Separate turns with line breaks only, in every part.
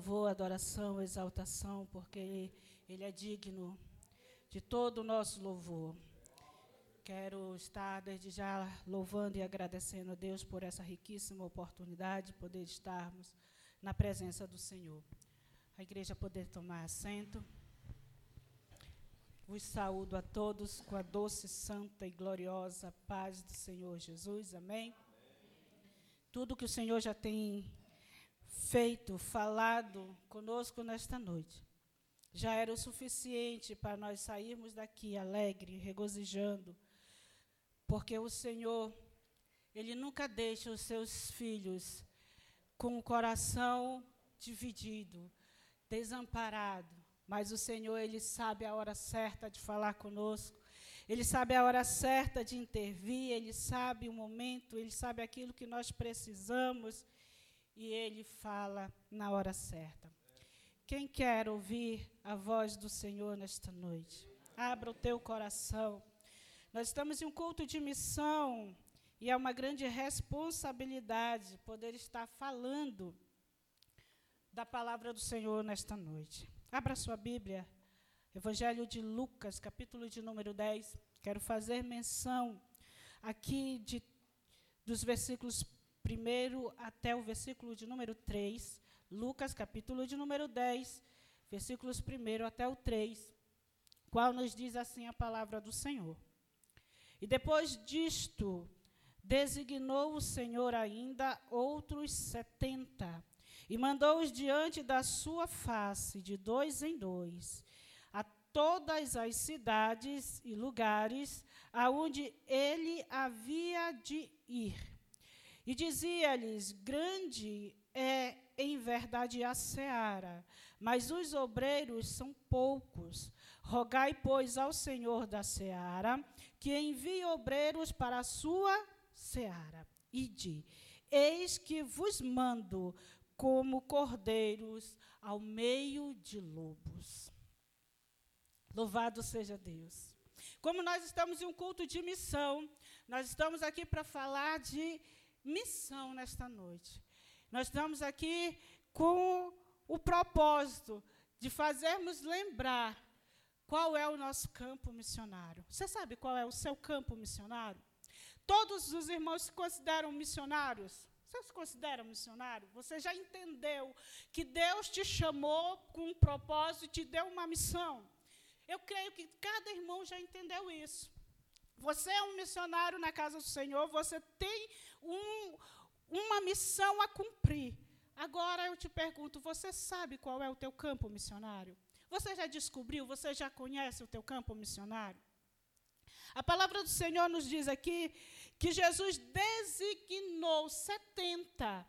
louvor, adoração, exaltação, porque Ele é digno de todo o nosso louvor. Quero estar desde já louvando e agradecendo a Deus por essa riquíssima oportunidade de poder estarmos na presença do Senhor. A igreja poder tomar assento. Vos saúdo a todos com a doce, santa e gloriosa paz do Senhor Jesus. Amém. Amém. Tudo que o Senhor já tem feito, falado conosco nesta noite, já era o suficiente para nós sairmos daqui alegre, regozijando, porque o Senhor, Ele nunca deixa os seus filhos com o coração dividido, desamparado, mas o Senhor, Ele sabe a hora certa de falar conosco, Ele sabe a hora certa de intervir, Ele sabe o momento, Ele sabe aquilo que nós precisamos e Ele fala na hora certa. Quem quer ouvir a voz do Senhor nesta noite? Abra o teu coração. Nós estamos em um culto de missão e é uma grande responsabilidade poder estar falando da palavra do Senhor nesta noite. Abra sua Bíblia, Evangelho de Lucas, capítulo de número 10. Quero fazer menção aqui de, dos versículos primeiro até o versículo de número 3, Lucas, capítulo de número 10, versículos 1 até o 3, qual nos diz assim a palavra do Senhor. E depois disto, designou o Senhor ainda outros setenta, e mandou-os diante da sua face, de dois em dois, a todas as cidades e lugares aonde ele havia de ir e dizia-lhes: Grande é em verdade a seara, mas os obreiros são poucos. Rogai, pois, ao Senhor da seara que envie obreiros para a sua seara. E di: Eis que vos mando como cordeiros ao meio de lobos. Louvado seja Deus. Como nós estamos em um culto de missão, nós estamos aqui para falar de missão nesta noite. Nós estamos aqui com o propósito de fazermos lembrar qual é o nosso campo missionário. Você sabe qual é o seu campo missionário? Todos os irmãos se consideram missionários? Você se considera missionário? Você já entendeu que Deus te chamou com um propósito e te deu uma missão? Eu creio que cada irmão já entendeu isso. Você é um missionário na casa do Senhor, você tem um, uma missão a cumprir. Agora eu te pergunto, você sabe qual é o teu campo missionário? Você já descobriu, você já conhece o teu campo missionário? A palavra do Senhor nos diz aqui que Jesus designou 70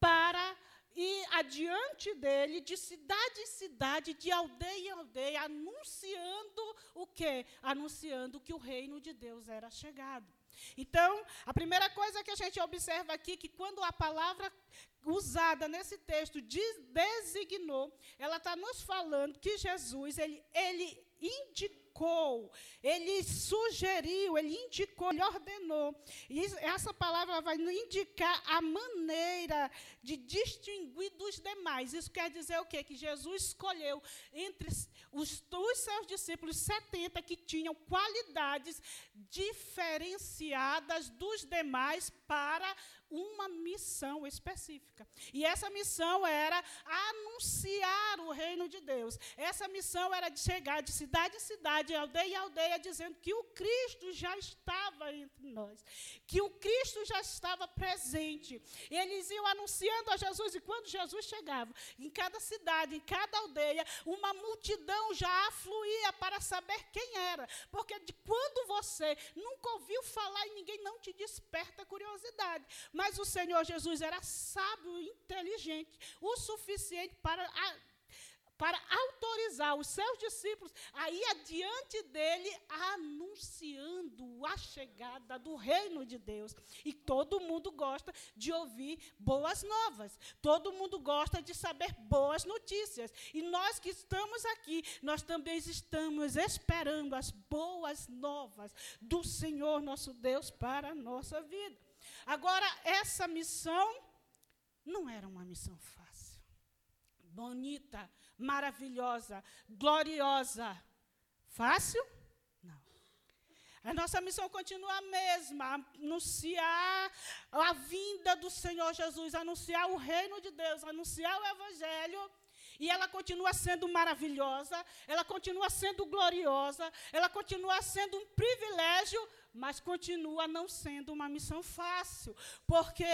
para ir adiante dele, de cidade em cidade, de aldeia em aldeia, anunciando o quê? Anunciando que o reino de Deus era chegado. Então, a primeira coisa que a gente observa aqui, que quando a palavra usada nesse texto designou, ela está nos falando que Jesus, ele, ele indicou, ele sugeriu, ele indicou, ele ordenou. E essa palavra vai indicar a maneira de distinguir dos demais. Isso quer dizer o quê? Que Jesus escolheu entre os, os seus discípulos 70 que tinham qualidades diferenciadas dos demais para uma missão específica. E essa missão era anunciar o reino de Deus. Essa missão era de chegar de cidade em cidade, aldeia em aldeia, dizendo que o Cristo já estava entre nós, que o Cristo já estava presente. Eles iam anunciando a Jesus, e quando Jesus chegava, em cada cidade, em cada aldeia, uma multidão já afluía para saber quem era. Porque de quando você nunca ouviu falar e ninguém não te desperta curiosidade. Mas mas o Senhor Jesus era sábio inteligente o suficiente para, a, para autorizar os seus discípulos a ir adiante dele, anunciando a chegada do reino de Deus. E todo mundo gosta de ouvir boas novas, todo mundo gosta de saber boas notícias. E nós que estamos aqui, nós também estamos esperando as boas novas do Senhor nosso Deus para a nossa vida. Agora, essa missão não era uma missão fácil. bonita, maravilhosa, gloriosa. Fácil? Não. A nossa missão continua a mesma: anunciar a vinda do Senhor Jesus, anunciar o reino de Deus, anunciar o Evangelho. E ela continua sendo maravilhosa, ela continua sendo gloriosa, ela continua sendo um privilégio mas continua não sendo uma missão fácil. Por quê?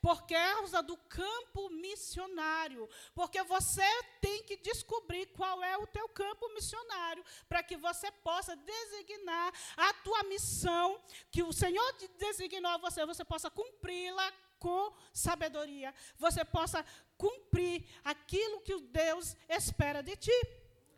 Por causa do campo missionário. Porque você tem que descobrir qual é o teu campo missionário, para que você possa designar a tua missão, que o Senhor designou a você, você possa cumpri-la com sabedoria, você possa cumprir aquilo que Deus espera de ti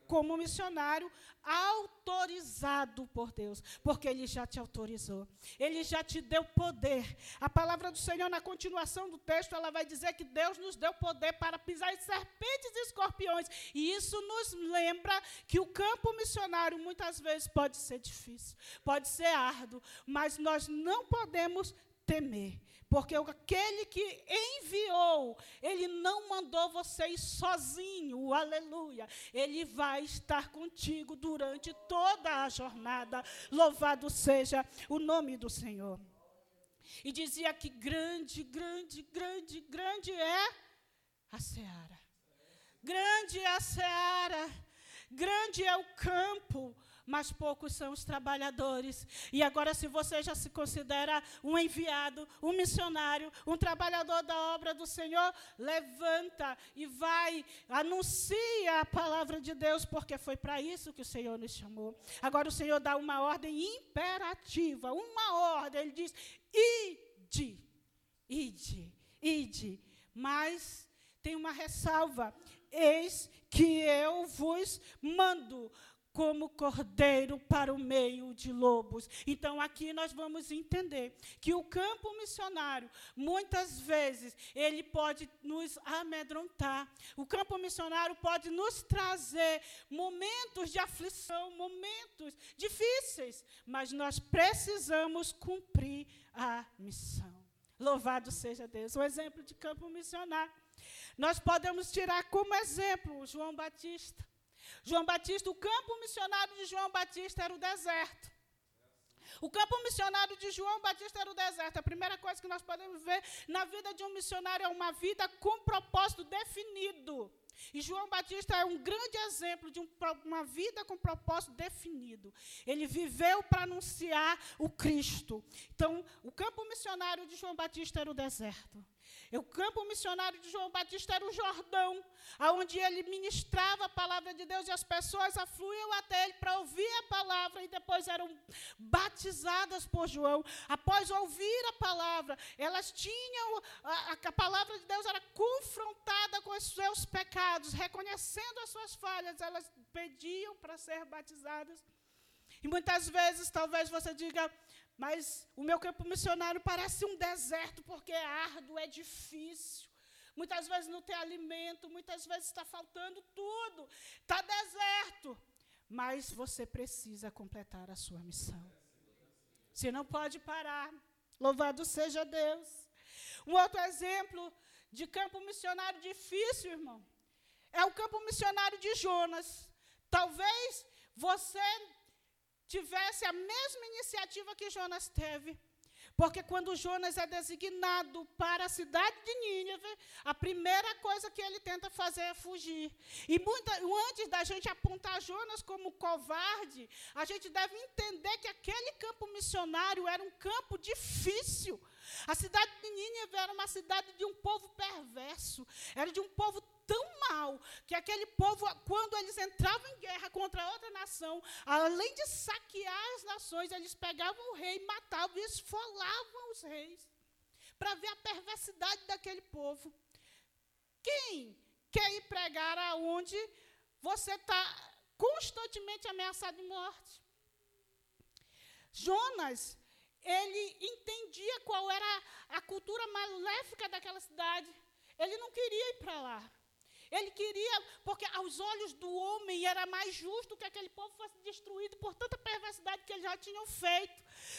como missionário autorizado por Deus, porque Ele já te autorizou, Ele já te deu poder. A palavra do Senhor, na continuação do texto, ela vai dizer que Deus nos deu poder para pisar em serpentes e escorpiões, e isso nos lembra que o campo missionário muitas vezes pode ser difícil, pode ser árduo, mas nós não podemos temer, porque aquele que enviou, ele não mandou você ir sozinho, aleluia. Ele vai estar contigo durante toda a jornada. Louvado seja o nome do Senhor. E dizia que grande, grande, grande, grande é a seara. Grande é a seara. Grande é o campo mas poucos são os trabalhadores. E agora, se você já se considera um enviado, um missionário, um trabalhador da obra do Senhor, levanta e vai, anuncia a palavra de Deus, porque foi para isso que o Senhor nos chamou. Agora, o Senhor dá uma ordem imperativa, uma ordem, ele diz: ide, ide, ide. Mas tem uma ressalva: eis que eu vos mando como cordeiro para o meio de lobos. Então aqui nós vamos entender que o campo missionário, muitas vezes, ele pode nos amedrontar. O campo missionário pode nos trazer momentos de aflição, momentos difíceis, mas nós precisamos cumprir a missão. Louvado seja Deus. Um exemplo de campo missionário. Nós podemos tirar como exemplo João Batista. João Batista, o campo missionário de João Batista era o deserto. O campo missionário de João Batista era o deserto. A primeira coisa que nós podemos ver na vida de um missionário é uma vida com propósito definido. E João Batista é um grande exemplo de um, uma vida com propósito definido. Ele viveu para anunciar o Cristo. Então, o campo missionário de João Batista era o deserto. O campo missionário de João Batista era o Jordão, onde ele ministrava a palavra de Deus e as pessoas afluíam até ele para ouvir a palavra e depois eram batizadas por João. Após ouvir a palavra, elas tinham, a, a palavra de Deus era confrontada com os seus pecados, reconhecendo as suas falhas, elas pediam para ser batizadas. E muitas vezes, talvez você diga, mas o meu campo missionário parece um deserto, porque é árduo, é difícil. Muitas vezes não tem alimento, muitas vezes está faltando tudo, está deserto. Mas você precisa completar a sua missão. Você não pode parar. Louvado seja Deus. Um outro exemplo de campo missionário difícil, irmão, é o campo missionário de Jonas. Talvez você tivesse a mesma iniciativa que Jonas teve. Porque quando Jonas é designado para a cidade de Nínive, a primeira coisa que ele tenta fazer é fugir. E muita, antes da gente apontar Jonas como covarde, a gente deve entender que aquele campo missionário era um campo difícil. A cidade de Nínive era uma cidade de um povo perverso, era de um povo tão mal que aquele povo, quando eles entravam em guerra contra outra nação, além de saquear as nações, eles pegavam o rei, matavam e esfolavam os reis, para ver a perversidade daquele povo. Quem quer ir pregar aonde você está constantemente ameaçado de morte? Jonas, ele entendia qual era a cultura maléfica daquela cidade. Ele não queria ir para lá. Ele queria, porque aos olhos do homem era mais justo que aquele povo fosse destruído por tanta perversidade que eles já tinham feito.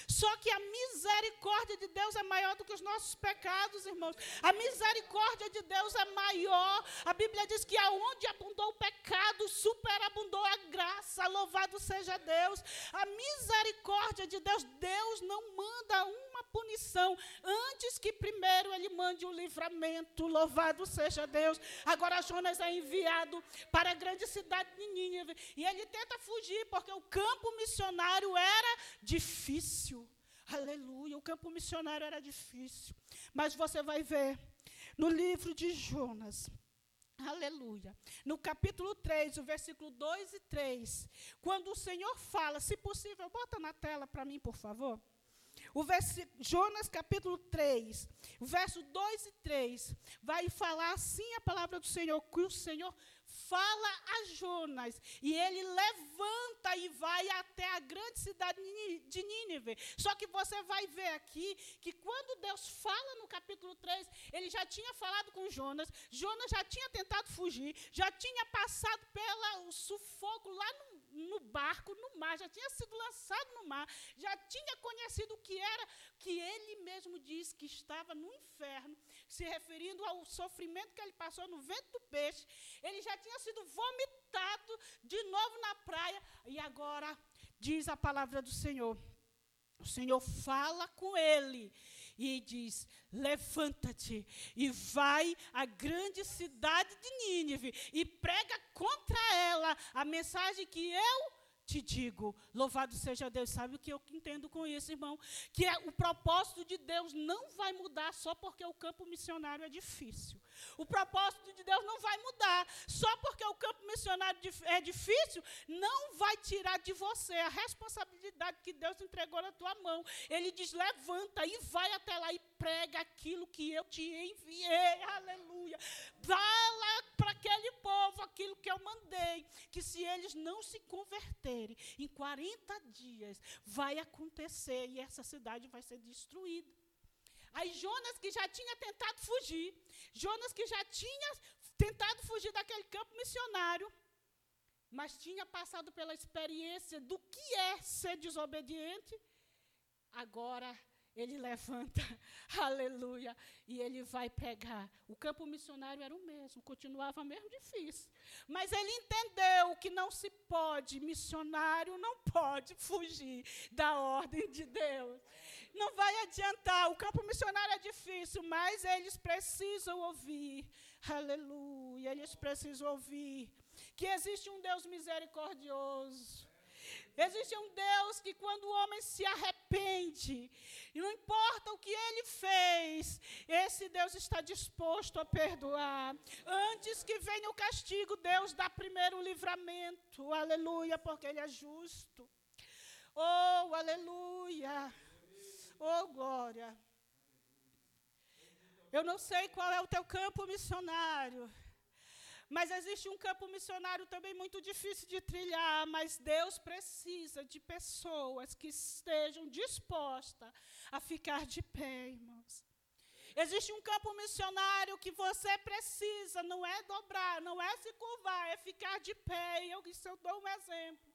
Só que a misericórdia de Deus é maior do que os nossos pecados, irmãos. A misericórdia de Deus é maior. A Bíblia diz que aonde abundou o pecado, superabundou a graça. Louvado seja Deus. A misericórdia de Deus, Deus não manda uma punição antes que primeiro ele mande o livramento. Louvado seja Deus. Agora Jonas é enviado para a grande cidade de Nínive e ele tenta fugir porque o campo missionário era difícil. Aleluia, o campo missionário era difícil. Mas você vai ver no livro de Jonas, Aleluia. No capítulo 3, o versículo 2 e 3, quando o Senhor fala, se possível, bota na tela para mim, por favor. O Jonas capítulo 3, verso 2 e 3, vai falar assim a palavra do Senhor, que o Senhor fala a Jonas, e ele levanta e vai até a grande cidade de Nínive. Só que você vai ver aqui que quando Deus fala no capítulo 3, ele já tinha falado com Jonas, Jonas já tinha tentado fugir, já tinha passado pelo sufoco lá no no barco, no mar, já tinha sido lançado no mar, já tinha conhecido o que era, que ele mesmo diz que estava no inferno, se referindo ao sofrimento que ele passou no vento do peixe. Ele já tinha sido vomitado de novo na praia, e agora diz a palavra do Senhor. O Senhor fala com ele e diz: Levanta-te e vai à grande cidade de Nínive e prega contra ela a mensagem que eu te digo, louvado seja Deus. Sabe o que eu entendo com isso, irmão? Que é o propósito de Deus não vai mudar só porque o campo missionário é difícil. O propósito de Deus não vai mudar só porque o campo missionário é difícil, não vai tirar de você a responsabilidade que Deus entregou na tua mão. Ele diz: levanta e vai até lá e prega aquilo que eu te enviei. Aleluia. Fala para aquele povo aquilo que eu mandei, que se eles não se converterem, em 40 dias vai acontecer e essa cidade vai ser destruída. Aí Jonas, que já tinha tentado fugir, Jonas, que já tinha tentado fugir daquele campo missionário, mas tinha passado pela experiência do que é ser desobediente, agora ele levanta, aleluia, e ele vai pregar. O campo missionário era o mesmo, continuava mesmo difícil. Mas ele entendeu que não se pode, missionário não pode fugir da ordem de Deus. Não vai adiantar, o campo missionário é difícil, mas eles precisam ouvir, aleluia, eles precisam ouvir que existe um Deus misericordioso Existe um Deus que, quando o homem se arrepende, e não importa o que ele fez, esse Deus está disposto a perdoar. Antes que venha o castigo, Deus dá primeiro o livramento. Aleluia, porque Ele é justo. Oh, aleluia. Oh, glória. Eu não sei qual é o teu campo missionário. Mas existe um campo missionário também muito difícil de trilhar, mas Deus precisa de pessoas que estejam dispostas a ficar de pé, irmãos. Existe um campo missionário que você precisa, não é dobrar, não é se curvar, é ficar de pé. E eu, isso eu dou um exemplo.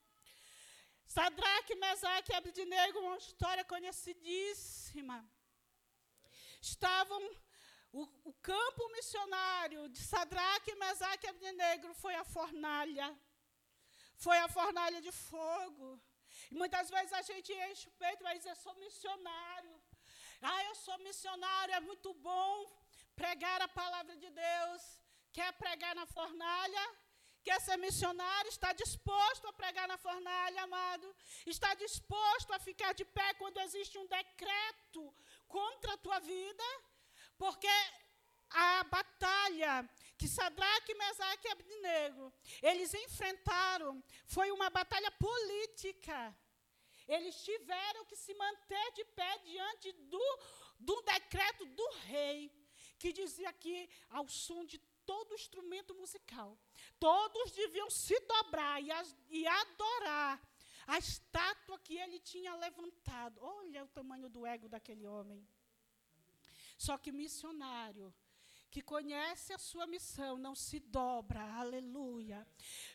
Sadraque, Mesaque e Abednego, uma história conhecidíssima. Estavam o, o campo missionário de Sadraque, Mesaque e Abednego foi a fornalha. Foi a fornalha de fogo. E muitas vezes a gente enche o peito e vai dizer, sou missionário. Ah, eu sou missionário, é muito bom pregar a palavra de Deus. Quer pregar na fornalha? Quer ser missionário? Está disposto a pregar na fornalha, amado? Está disposto a ficar de pé quando existe um decreto contra a tua vida? Porque a batalha que Sadraque, Mesaque e Abednego, eles enfrentaram, foi uma batalha política. Eles tiveram que se manter de pé diante do, do decreto do rei, que dizia que ao som de todo instrumento musical, todos deviam se dobrar e, as, e adorar a estátua que ele tinha levantado. Olha o tamanho do ego daquele homem. Só que missionário que conhece a sua missão não se dobra, aleluia.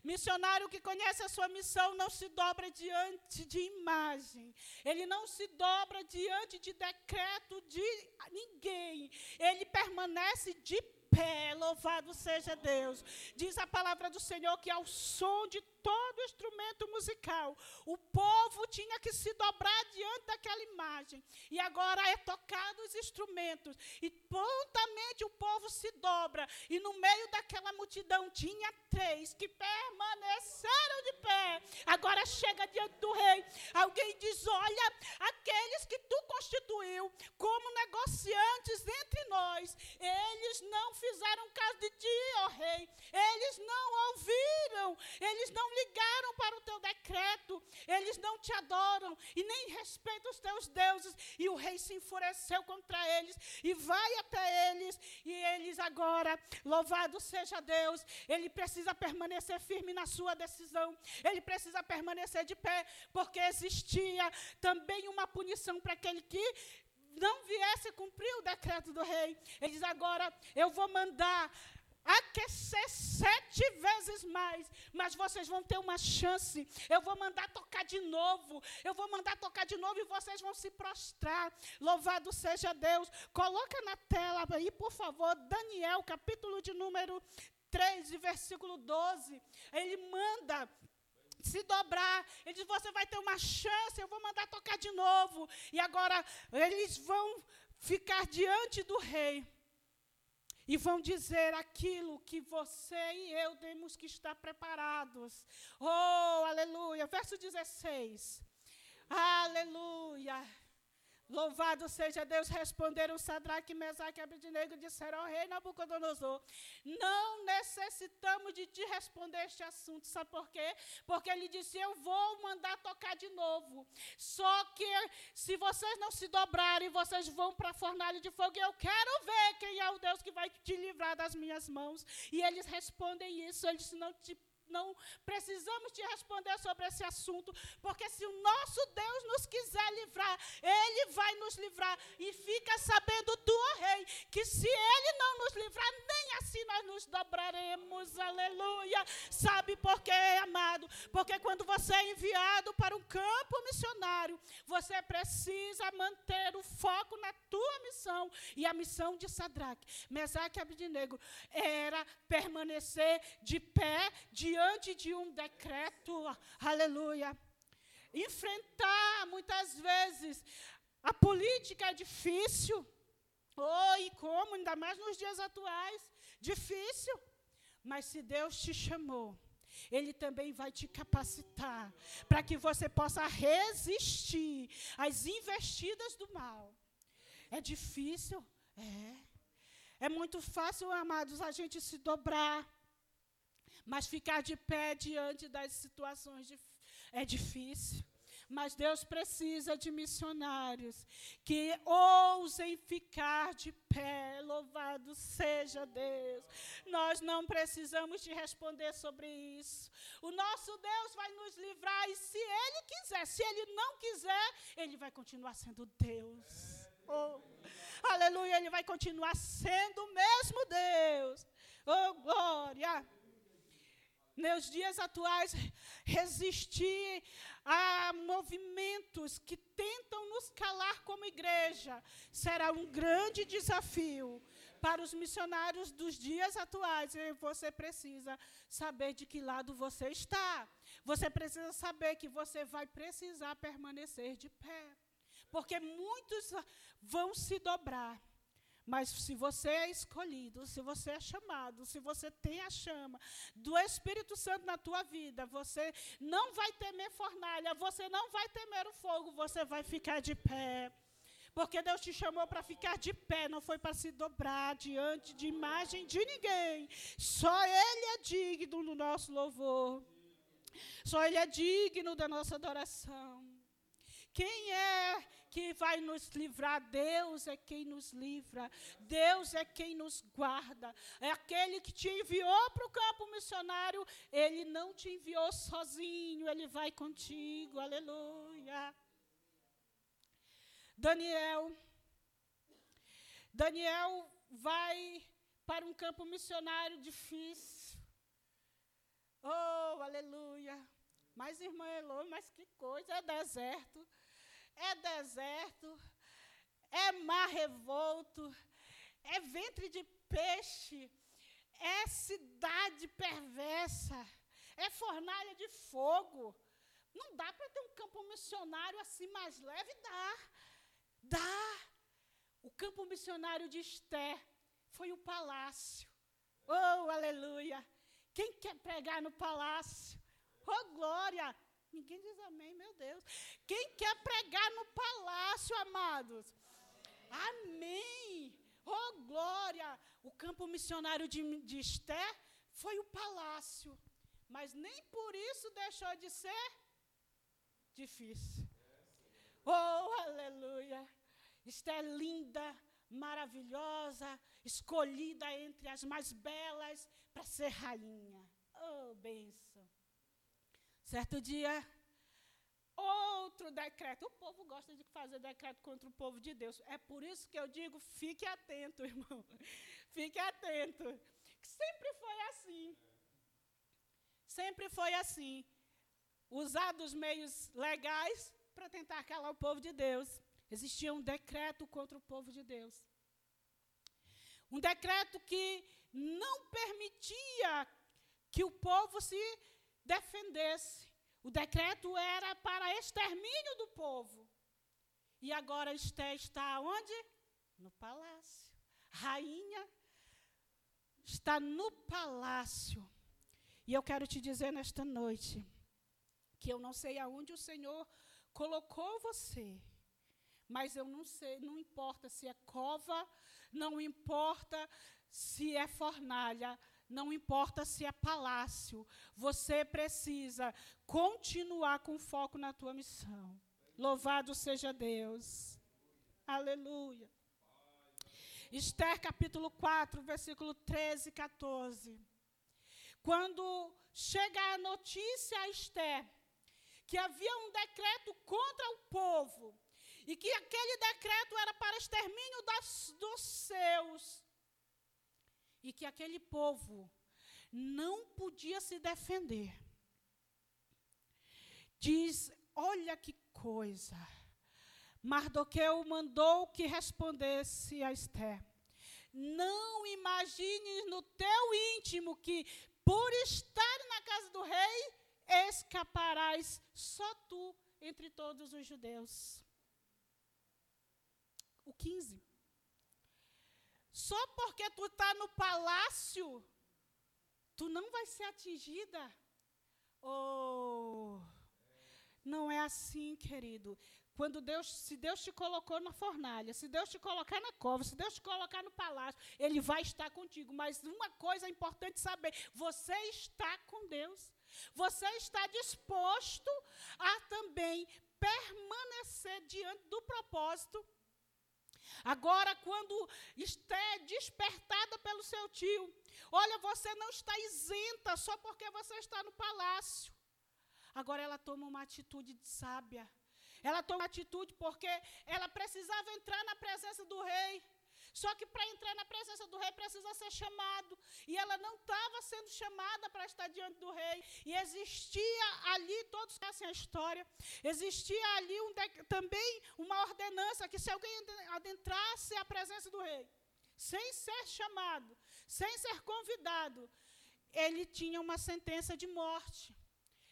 Missionário que conhece a sua missão não se dobra diante de imagem, ele não se dobra diante de decreto de ninguém, ele permanece de pé, louvado seja Deus. Diz a palavra do Senhor que ao som de todo instrumento musical, o povo tinha que se dobrar diante daquela imagem. E agora é tocado os instrumentos. E prontamente o povo se dobra. E no meio daquela multidão tinha três que permaneceram de pé. Agora chega diante do rei. Alguém diz: Olha, aqueles que tu constituiu como negociantes entre nós, eles não fizeram caso de ti, ó rei. Eles não ouviram, eles não ligaram para o teu decreto, eles não te adoram e nem respeitam os teus deuses. E o rei se enfureceu contra eles e vai até eles. E eles agora, louvado seja Deus, ele precisa permanecer firme na sua decisão, ele precisa permanecer de pé, porque existia também uma punição para aquele que não viesse cumprir o decreto do rei. Eles agora, eu vou mandar aquecer sete vezes mais, mas vocês vão ter uma chance. Eu vou mandar tocar de novo. Eu vou mandar tocar de novo e vocês vão se prostrar. Louvado seja Deus. Coloca na tela aí, por favor, Daniel, capítulo de número 3, versículo 12. Ele manda se dobrar. Ele diz: Você vai ter uma chance, eu vou mandar tocar de novo. E agora eles vão ficar diante do rei e vão dizer aquilo que você e eu temos que estar preparados. Oh, aleluia. Verso 16. Aleluia. Louvado seja Deus, responderam Sadraque, Mesaque e Abednego, disseram ao rei Nabucodonosor, não necessitamos de te responder este assunto, sabe por quê? Porque ele disse, eu vou mandar tocar de novo, só que se vocês não se dobrarem, vocês vão para a fornalha de fogo, e eu quero ver quem é o Deus que vai te livrar das minhas mãos, e eles respondem isso, eles não te não precisamos te responder sobre esse assunto, porque se o nosso Deus nos quiser livrar, Ele vai nos livrar. E fica sabendo tu, oh Rei, que se Ele não nos livrar, nem assim nós nos dobraremos. Aleluia. Sabe por quê, amado? Porque quando você é enviado para um campo missionário, você precisa manter o foco na tua missão. E a missão de Sadraque, Mesaque e Abednego era permanecer de pé diante de um decreto, aleluia. Enfrentar muitas vezes a política é difícil. E como, ainda mais nos dias atuais, difícil. Mas se Deus te chamou, Ele também vai te capacitar para que você possa resistir às investidas do mal. É difícil? É. É muito fácil, amados, a gente se dobrar mas ficar de pé diante das situações é difícil. Mas Deus precisa de missionários que ousem ficar de pé. Louvado seja Deus. Nós não precisamos te responder sobre isso. O nosso Deus vai nos livrar e se Ele quiser, se Ele não quiser, Ele vai continuar sendo Deus. Oh, aleluia, Ele vai continuar sendo o mesmo Deus. Oh, glória nos dias atuais, resistir a movimentos que tentam nos calar como igreja será um grande desafio para os missionários dos dias atuais. E você precisa saber de que lado você está. Você precisa saber que você vai precisar permanecer de pé. Porque muitos vão se dobrar mas se você é escolhido, se você é chamado, se você tem a chama do Espírito Santo na tua vida, você não vai temer fornalha, você não vai temer o fogo, você vai ficar de pé. Porque Deus te chamou para ficar de pé, não foi para se dobrar diante de imagem de ninguém. Só Ele é digno do nosso louvor. Só Ele é digno da nossa adoração. Quem é que vai nos livrar, Deus é quem nos livra, Deus é quem nos guarda. É aquele que te enviou para o campo missionário, ele não te enviou sozinho, ele vai contigo, aleluia. Daniel, Daniel vai para um campo missionário difícil. Oh, aleluia. Mas, irmã Elô, mas que coisa, é deserto. É deserto, é mar revolto, é ventre de peixe, é cidade perversa, é fornalha de fogo. Não dá para ter um campo missionário assim mais leve? Dá. Dá. O campo missionário de Esté foi o palácio. Oh, aleluia. Quem quer pregar no palácio? Oh, glória. Ninguém diz amém, meu Deus. Quem quer pregar no palácio, amados? Amém. Oh, glória. O campo missionário de, de Esté foi o palácio. Mas nem por isso deixou de ser difícil. Oh, aleluia. Esté linda, maravilhosa, escolhida entre as mais belas para ser rainha. Oh, benção. Certo dia, outro decreto. O povo gosta de fazer decreto contra o povo de Deus. É por isso que eu digo: fique atento, irmão. Fique atento. Sempre foi assim. Sempre foi assim. Usar dos meios legais para tentar calar o povo de Deus. Existia um decreto contra o povo de Deus. Um decreto que não permitia que o povo se defendesse. O decreto era para extermínio do povo. E agora Esté está onde? No palácio. Rainha está no palácio. E eu quero te dizer nesta noite que eu não sei aonde o Senhor colocou você. Mas eu não sei, não importa se é cova, não importa se é fornalha, não importa se é palácio, você precisa continuar com foco na tua missão. Louvado seja Deus. Aleluia. Esther capítulo 4, versículo 13 e 14. Quando chega a notícia a Esther que havia um decreto contra o povo, e que aquele decreto era para extermínio das, dos seus, e que aquele povo não podia se defender. Diz: olha que coisa. Mardoqueu mandou que respondesse a Esther: Não imagines no teu íntimo que, por estar na casa do rei, escaparás só tu entre todos os judeus. O 15. Só porque tu está no palácio, tu não vai ser atingida. Oh, não é assim, querido. Quando Deus, se Deus te colocou na fornalha, se Deus te colocar na cova, se Deus te colocar no palácio, Ele vai estar contigo. Mas uma coisa é importante saber: você está com Deus. Você está disposto a também permanecer diante do propósito. Agora, quando está despertada pelo seu tio, olha, você não está isenta só porque você está no palácio. Agora ela toma uma atitude sábia. Ela toma uma atitude porque ela precisava entrar na presença do rei. Só que para entrar na presença do rei precisa ser chamado. E ela não estava sendo chamada para estar diante do rei. E existia ali, todos conhecem a história, existia ali um também uma ordenança que se alguém adentrasse a presença do rei, sem ser chamado, sem ser convidado, ele tinha uma sentença de morte.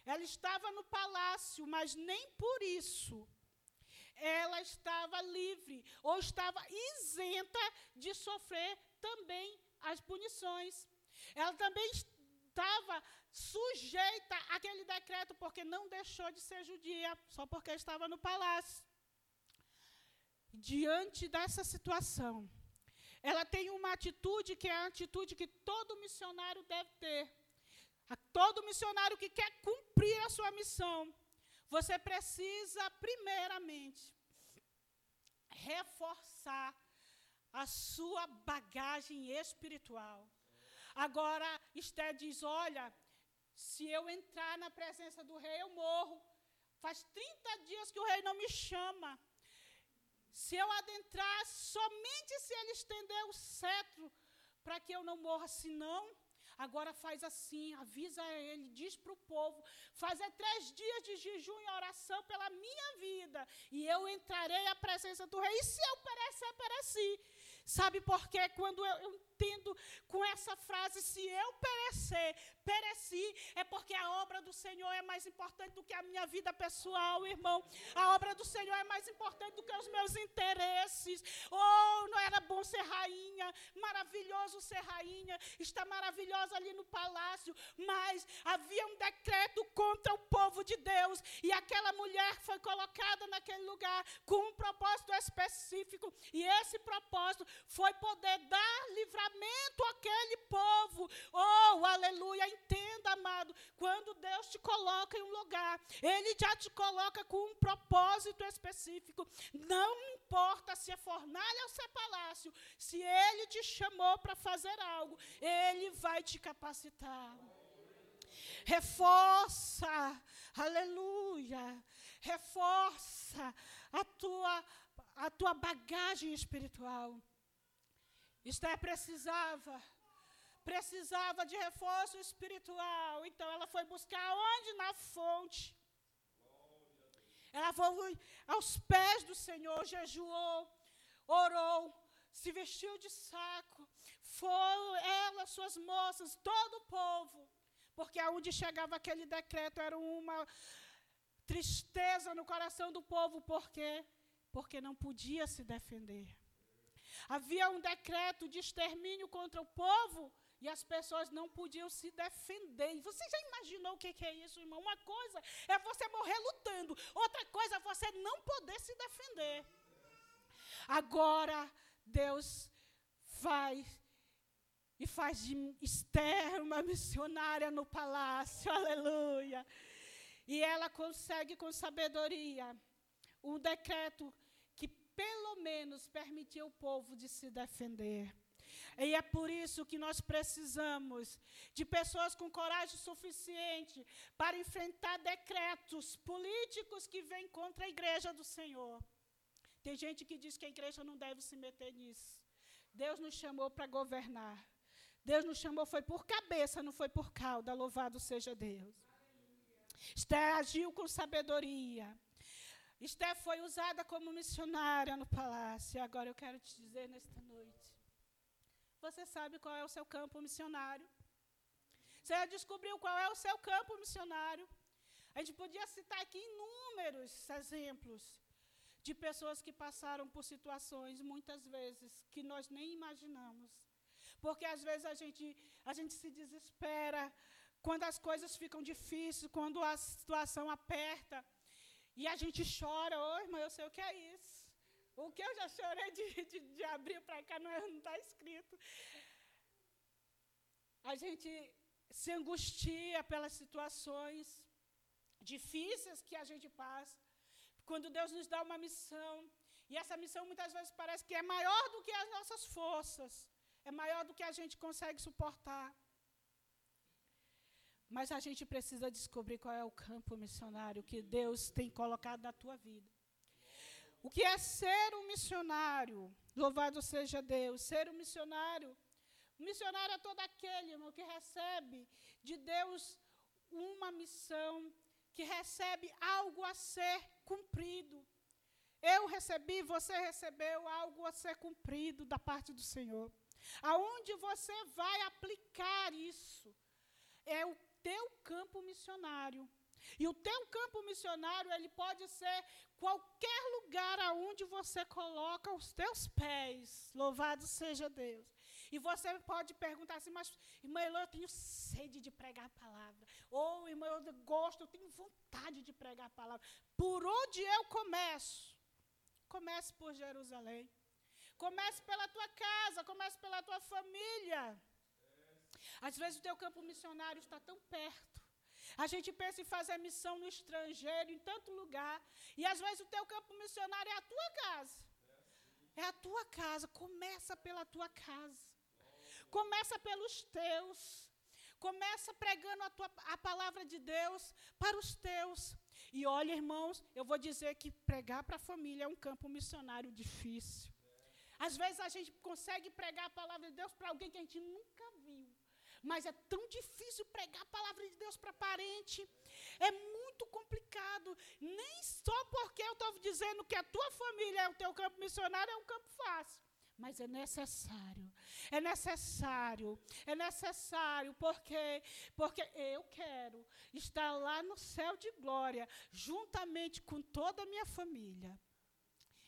Ela estava no palácio, mas nem por isso ela estava livre ou estava isenta de sofrer também as punições. Ela também estava sujeita àquele decreto porque não deixou de ser judia, só porque estava no palácio. Diante dessa situação, ela tem uma atitude que é a atitude que todo missionário deve ter. Todo missionário que quer cumprir a sua missão, você precisa, primeiramente, reforçar a sua bagagem espiritual. Agora, Esté diz: olha, se eu entrar na presença do rei, eu morro. Faz 30 dias que o rei não me chama. Se eu adentrar, somente se ele estender o cetro para que eu não morra, senão Agora faz assim, avisa ele, diz para o povo: faz é três dias de jejum e oração pela minha vida, e eu entrarei à presença do rei. E se eu perecer, pereci. Sabe por quê? Quando eu, eu entendo com essa frase, se eu perecer, pereci, é porque a obra do Senhor é mais importante do que a minha vida pessoal, irmão. A obra do Senhor é mais importante do que os meus interesses. Oh, não era bom ser rainha, maravilhoso ser rainha, está maravilhosa ali no palácio, mas havia um decreto contra o povo de Deus, e aquela mulher foi colocada naquele lugar com um propósito específico, e esse propósito foi poder dar livramento àquele povo. Oh, aleluia! Entenda, amado, quando Deus te coloca em um lugar, Ele já te coloca com um propósito específico. Não importa se é fornalha ou se é palácio, se Ele te chamou para fazer algo, Ele vai te capacitar. Reforça, aleluia, reforça a tua, a tua bagagem espiritual. Esther precisava, precisava de reforço espiritual. Então ela foi buscar onde? Na fonte. Ela foi aos pés do Senhor, jejuou, orou, se vestiu de saco. Foram ela, suas moças, todo o povo. Porque aonde chegava aquele decreto era uma tristeza no coração do povo. Por quê? Porque não podia se defender. Havia um decreto de extermínio contra o povo e as pessoas não podiam se defender. Você já imaginou o que, é isso, irmão? Uma coisa é você morrer lutando, outra coisa é você não poder se defender. Agora, Deus vai e faz de Esther uma missionária no palácio, aleluia. E ela consegue, com sabedoria, um decreto pelo menos permitir ao povo de se defender. E é por isso que nós precisamos de pessoas com coragem suficiente para enfrentar decretos políticos que vêm contra a igreja do Senhor. Tem gente que diz que a igreja não deve se meter nisso. Deus nos chamou para governar. Deus nos chamou foi por cabeça, não foi por cauda. Louvado seja Deus. Esther agiu com sabedoria. Esther foi usada como missionária no palácio. Agora eu quero te dizer nesta noite. Você sabe qual é o seu campo missionário? Você já descobriu qual é o seu campo missionário? A gente podia citar aqui inúmeros exemplos de pessoas que passaram por situações, muitas vezes, que nós nem imaginamos. Porque às vezes a gente, a gente se desespera quando as coisas ficam difíceis, quando a situação aperta. E a gente chora, ô irmã, eu sei o que é isso. O que eu já chorei de, de, de abrir para cá não está escrito. A gente se angustia pelas situações difíceis que a gente passa. Quando Deus nos dá uma missão, e essa missão muitas vezes parece que é maior do que as nossas forças, é maior do que a gente consegue suportar. Mas a gente precisa descobrir qual é o campo missionário que Deus tem colocado na tua vida. O que é ser um missionário? Louvado seja Deus. Ser um missionário. Um missionário é todo aquele irmão, que recebe de Deus uma missão, que recebe algo a ser cumprido. Eu recebi, você recebeu algo a ser cumprido da parte do Senhor. Aonde você vai aplicar isso? É o teu campo missionário. E o teu campo missionário, ele pode ser qualquer lugar aonde você coloca os teus pés. Louvado seja Deus. E você pode perguntar assim, mas, irmã Elô, eu tenho sede de pregar a palavra. Ou, irmã, eu gosto, eu tenho vontade de pregar a palavra. Por onde eu começo? Comece por Jerusalém. Comece pela tua casa, comece pela tua família. Às vezes o teu campo missionário está tão perto. A gente pensa em fazer missão no estrangeiro, em tanto lugar. E às vezes o teu campo missionário é a tua casa. É a tua casa. Começa pela tua casa. Começa pelos teus. Começa pregando a, tua, a palavra de Deus para os teus. E olha, irmãos, eu vou dizer que pregar para a família é um campo missionário difícil. Às vezes a gente consegue pregar a palavra de Deus para alguém que a gente nunca viu. Mas é tão difícil pregar a palavra de Deus para parente. É muito complicado. Nem só porque eu estou dizendo que a tua família é o teu campo missionário, é um campo fácil. Mas é necessário, é necessário, é necessário, porque, porque eu quero estar lá no céu de glória, juntamente com toda a minha família.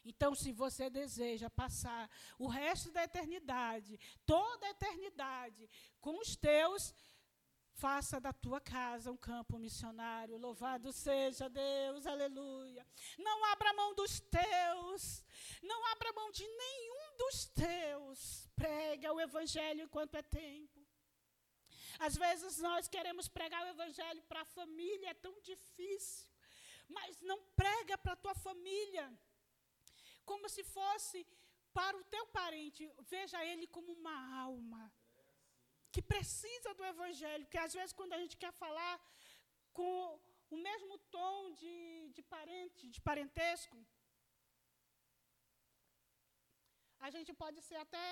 Então, se você deseja passar o resto da eternidade, toda a eternidade, com os teus, faça da tua casa um campo missionário. Louvado seja Deus, aleluia. Não abra mão dos teus, não abra mão de nenhum dos teus. Prega o evangelho enquanto é tempo. Às vezes nós queremos pregar o evangelho para a família, é tão difícil. Mas não prega para a tua família como se fosse para o teu parente. Veja ele como uma alma que precisa do evangelho. Que às vezes, quando a gente quer falar com o mesmo tom de, de parente, de parentesco, a gente pode ser até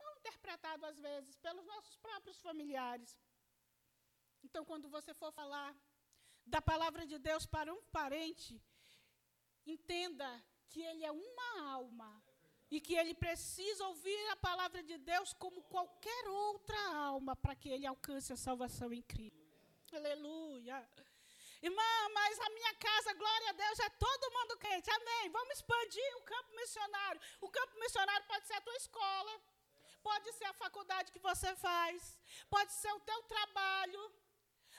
não interpretado às vezes pelos nossos próprios familiares. Então, quando você for falar da palavra de Deus para um parente, entenda que ele é uma alma e que ele precisa ouvir a palavra de Deus como qualquer outra alma para que ele alcance a salvação em Cristo. Aleluia. Irmã, mas a minha casa, glória a Deus, é todo mundo crente. Amém. Vamos expandir o campo missionário. O campo missionário pode ser a tua escola, pode ser a faculdade que você faz, pode ser o teu trabalho.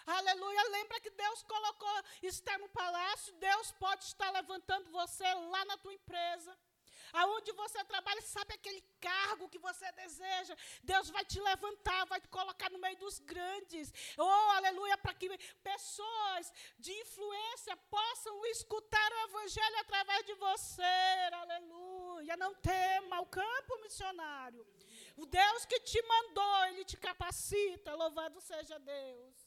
Aleluia. Lembra que Deus colocou está no palácio. Deus pode estar levantando você lá na tua empresa. Aonde você trabalha, sabe aquele cargo que você deseja? Deus vai te levantar, vai te colocar no meio dos grandes. Oh, aleluia, para que pessoas de influência possam escutar o evangelho através de você. Aleluia. Não tema o campo missionário. O Deus que te mandou, ele te capacita. Louvado seja Deus.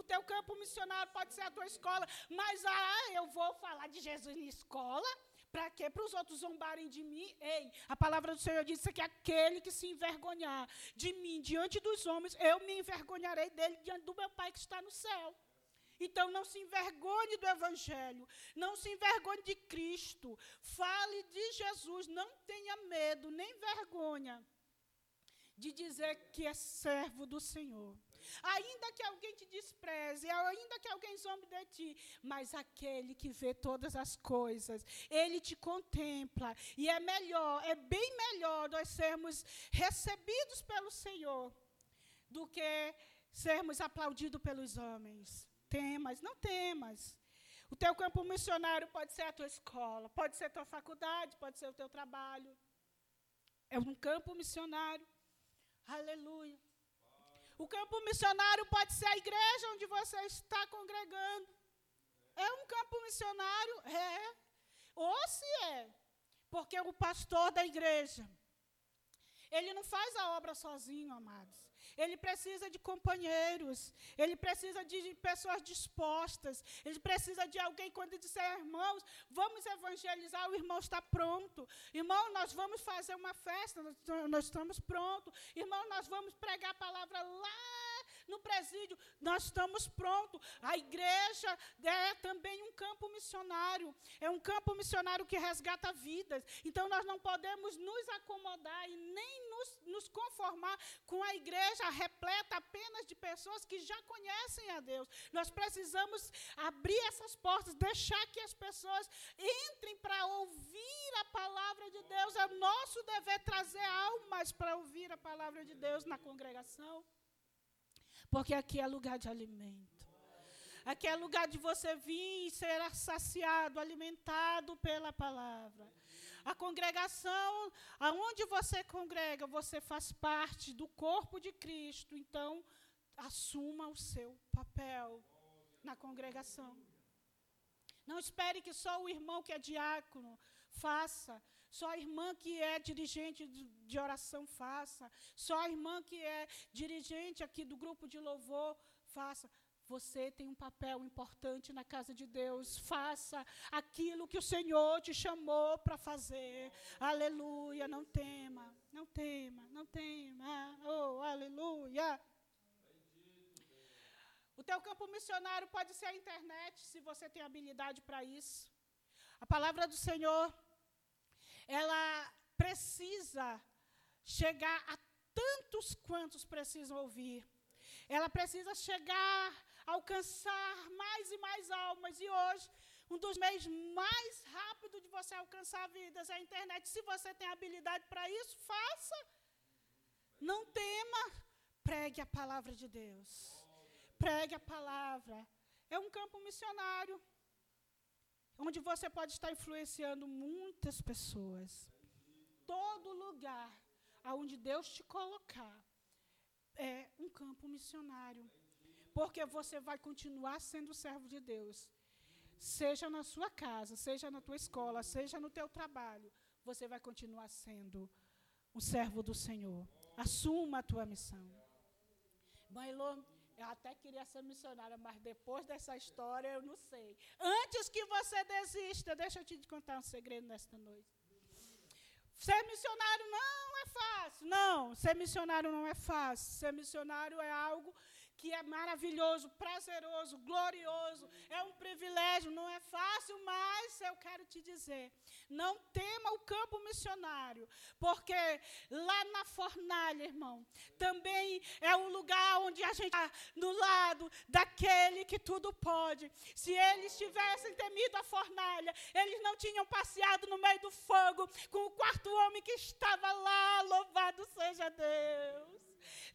O teu campo missionário pode ser a tua escola, mas ah, eu vou falar de Jesus na escola? Para quê? Para os outros zombarem de mim? Ei, a palavra do Senhor diz que aquele que se envergonhar de mim diante dos homens, eu me envergonharei dele diante do meu Pai que está no céu. Então não se envergonhe do Evangelho, não se envergonhe de Cristo, fale de Jesus, não tenha medo nem vergonha de dizer que é servo do Senhor. Ainda que alguém te despreze, ainda que alguém zombe de ti, mas aquele que vê todas as coisas, ele te contempla. E é melhor, é bem melhor nós sermos recebidos pelo Senhor do que sermos aplaudidos pelos homens. Temas, não temas. O teu campo missionário pode ser a tua escola, pode ser a tua faculdade, pode ser o teu trabalho. É um campo missionário. Aleluia. O campo missionário pode ser a igreja onde você está congregando. É um campo missionário? É. Ou se é. Porque o pastor da igreja, ele não faz a obra sozinho, amados. Ele precisa de companheiros, ele precisa de pessoas dispostas, ele precisa de alguém quando disser, irmãos, vamos evangelizar, o irmão está pronto. Irmão, nós vamos fazer uma festa, nós estamos prontos. Irmão, nós vamos pregar a palavra lá no presídio, nós estamos prontos. A igreja é também um campo missionário, é um campo missionário que resgata vidas. Então nós não podemos nos acomodar e nem nos, nos conformar com a igreja repleta apenas de pessoas que já conhecem a Deus. Nós precisamos abrir essas portas, deixar que as pessoas entrem para ouvir a palavra de Deus. É nosso dever trazer almas para ouvir a palavra de Deus na congregação. Porque aqui é lugar de alimento. Aqui é lugar de você vir e ser saciado, alimentado pela palavra. A congregação, aonde você congrega, você faz parte do corpo de Cristo. Então, assuma o seu papel na congregação. Não espere que só o irmão que é diácono faça, só a irmã que é dirigente de oração faça, só a irmã que é dirigente aqui do grupo de louvor faça. Você tem um papel importante na casa de Deus. Faça aquilo que o Senhor te chamou para fazer. Aleluia. Não tema, não tema, não tema. Oh, aleluia. O teu campo missionário pode ser a internet, se você tem habilidade para isso. A palavra do Senhor, ela precisa chegar a tantos quantos precisam ouvir. Ela precisa chegar, alcançar mais e mais almas. E hoje, um dos meios mais rápidos de você alcançar vidas é a internet. Se você tem habilidade para isso, faça. Não tema, pregue a palavra de Deus. Pregue a palavra. É um campo missionário, onde você pode estar influenciando muitas pessoas. Todo lugar aonde Deus te colocar é um campo missionário. Porque você vai continuar sendo servo de Deus. Seja na sua casa, seja na tua escola, seja no teu trabalho, você vai continuar sendo um servo do Senhor. Assuma a tua missão. Lô, eu até queria ser missionária, mas depois dessa história eu não sei. Antes que você desista, deixa eu te contar um segredo nesta noite. Ser missionário não é fácil. Não, ser missionário não é fácil. Ser missionário é algo que é maravilhoso, prazeroso, glorioso, é um privilégio, não é fácil, mas eu quero te dizer, não tema o campo missionário, porque lá na fornalha, irmão, também é um lugar onde a gente está do lado daquele que tudo pode. Se eles tivessem temido a fornalha, eles não tinham passeado no meio do fogo com o quarto homem que estava lá, louvado seja Deus.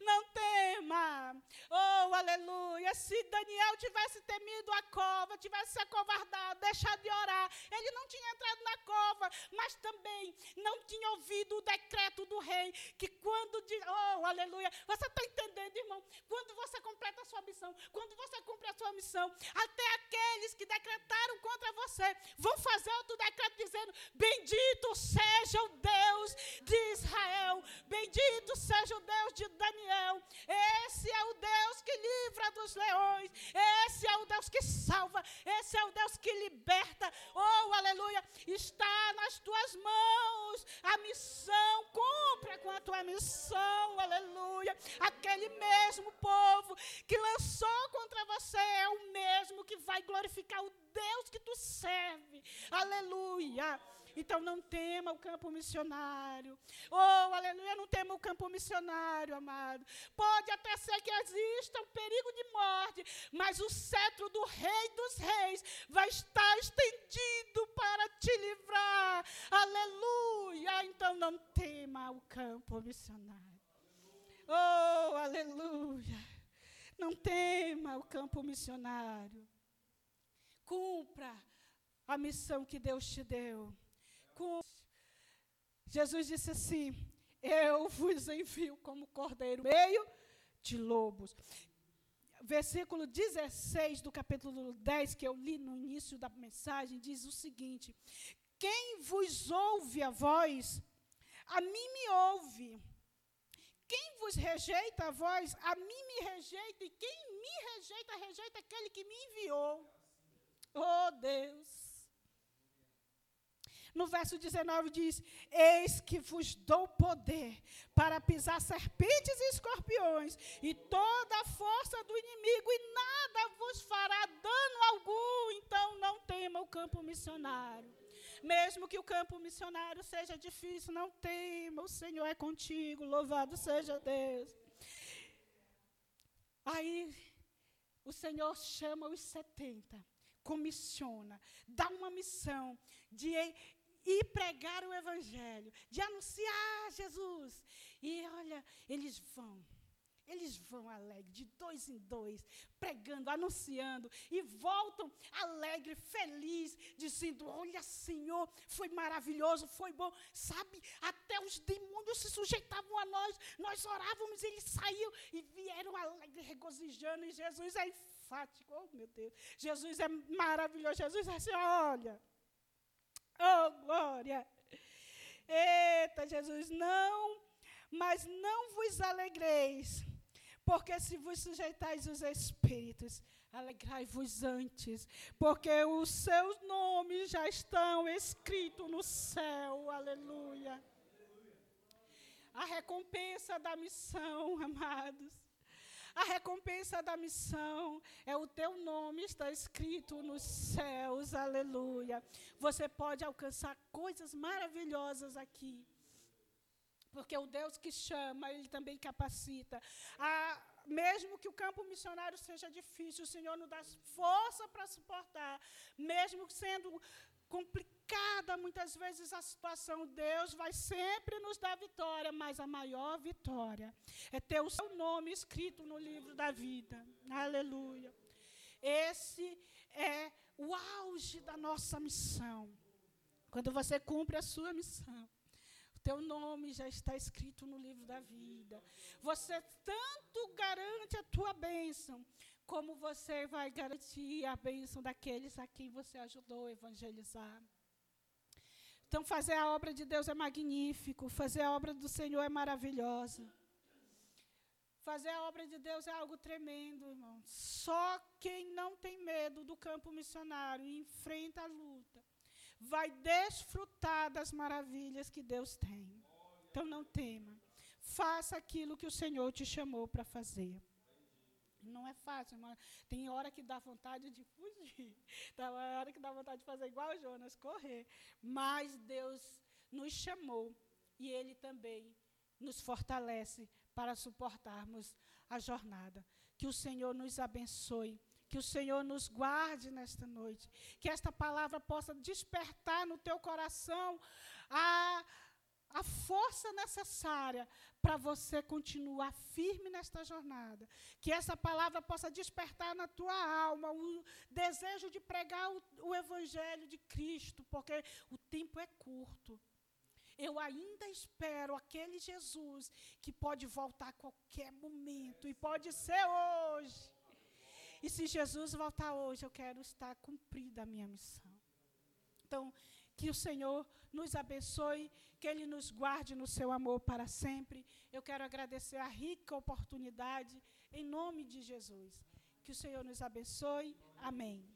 Não tema. Oh, aleluia. Se Daniel tivesse temido a cova, tivesse se acovardado, deixado de orar, ele não tinha entrado na cova, mas também não tinha ouvido o decreto do rei, que quando. Oh, aleluia. Você está entendendo, irmão? Quando você completa a sua missão, quando você cumpre a sua missão, até aqueles que decretaram contra você vão fazer outro decreto dizendo: Bendito seja o Deus de bendito seja o Deus de Daniel. Esse é o Deus que livra dos leões. Esse é o Deus que salva. Esse é o Deus que liberta. Oh, aleluia. Está nas tuas mãos a missão. Cumpra com a tua missão. Aleluia. Aquele mesmo povo que lançou contra você é o mesmo que vai glorificar o Deus que tu serve. Aleluia. Então não tema o campo missionário. Oh, aleluia, não tema o campo missionário, amado. Pode até ser que exista um perigo de morte, mas o cetro do Rei dos Reis vai estar estendido para te livrar. Aleluia. Então não tema o campo missionário. Oh, aleluia. Não tema o campo missionário. Cumpra a missão que Deus te deu com. Jesus disse assim: Eu vos envio como cordeiro meio de lobos. Versículo 16 do capítulo 10, que eu li no início da mensagem, diz o seguinte: Quem vos ouve a voz, a mim me ouve. Quem vos rejeita a voz, a mim me rejeita, e quem me rejeita, rejeita aquele que me enviou. Oh Deus. No verso 19 diz: Eis que vos dou poder para pisar serpentes e escorpiões, e toda a força do inimigo, e nada vos fará dano algum. Então não tema o campo missionário. Mesmo que o campo missionário seja difícil, não tema, o Senhor é contigo, louvado seja Deus. Aí o Senhor chama os 70, comissiona, dá uma missão de e pregar o Evangelho, de anunciar Jesus. E olha, eles vão, eles vão alegres, de dois em dois, pregando, anunciando, e voltam alegre, feliz, dizendo: Olha, Senhor, foi maravilhoso, foi bom. Sabe, até os demônios se sujeitavam a nós, nós orávamos, eles saíam e vieram alegres, regozijando, e Jesus é enfático, oh meu Deus, Jesus é maravilhoso, Jesus é assim: olha. Oh, glória! Eita, Jesus, não, mas não vos alegreis, Porque se vos sujeitais os espíritos, alegrai-vos antes, porque os seus nomes já estão escritos no céu. Aleluia. A recompensa da missão, amados. A recompensa da missão é o teu nome está escrito nos céus. Aleluia. Você pode alcançar coisas maravilhosas aqui. Porque o Deus que chama, Ele também capacita. Ah, mesmo que o campo missionário seja difícil, o Senhor nos dá força para suportar. Mesmo sendo complicada muitas vezes a situação, Deus vai sempre nos dar vitória, mas a maior vitória é ter o seu nome escrito no livro da vida. Aleluia. Esse é o auge da nossa missão. Quando você cumpre a sua missão, teu nome já está escrito no livro da vida. Você tanto garante a tua bênção, como você vai garantir a bênção daqueles a quem você ajudou a evangelizar. Então, fazer a obra de Deus é magnífico, fazer a obra do Senhor é maravilhosa. Fazer a obra de Deus é algo tremendo, irmão. Só quem não tem medo do campo missionário e enfrenta a luta vai desfrutar das maravilhas que Deus tem. Então não tema. Faça aquilo que o Senhor te chamou para fazer. Não é fácil, mas tem hora que dá vontade de fugir. Tem hora que dá vontade de fazer igual Jonas, correr. Mas Deus nos chamou e Ele também nos fortalece para suportarmos a jornada. Que o Senhor nos abençoe. Que o Senhor nos guarde nesta noite. Que esta palavra possa despertar no teu coração a, a força necessária para você continuar firme nesta jornada. Que essa palavra possa despertar na tua alma o desejo de pregar o, o Evangelho de Cristo, porque o tempo é curto. Eu ainda espero aquele Jesus que pode voltar a qualquer momento, e pode ser hoje. E se Jesus voltar hoje, eu quero estar cumprida a minha missão. Então, que o Senhor nos abençoe, que Ele nos guarde no seu amor para sempre. Eu quero agradecer a rica oportunidade, em nome de Jesus. Que o Senhor nos abençoe. Amém.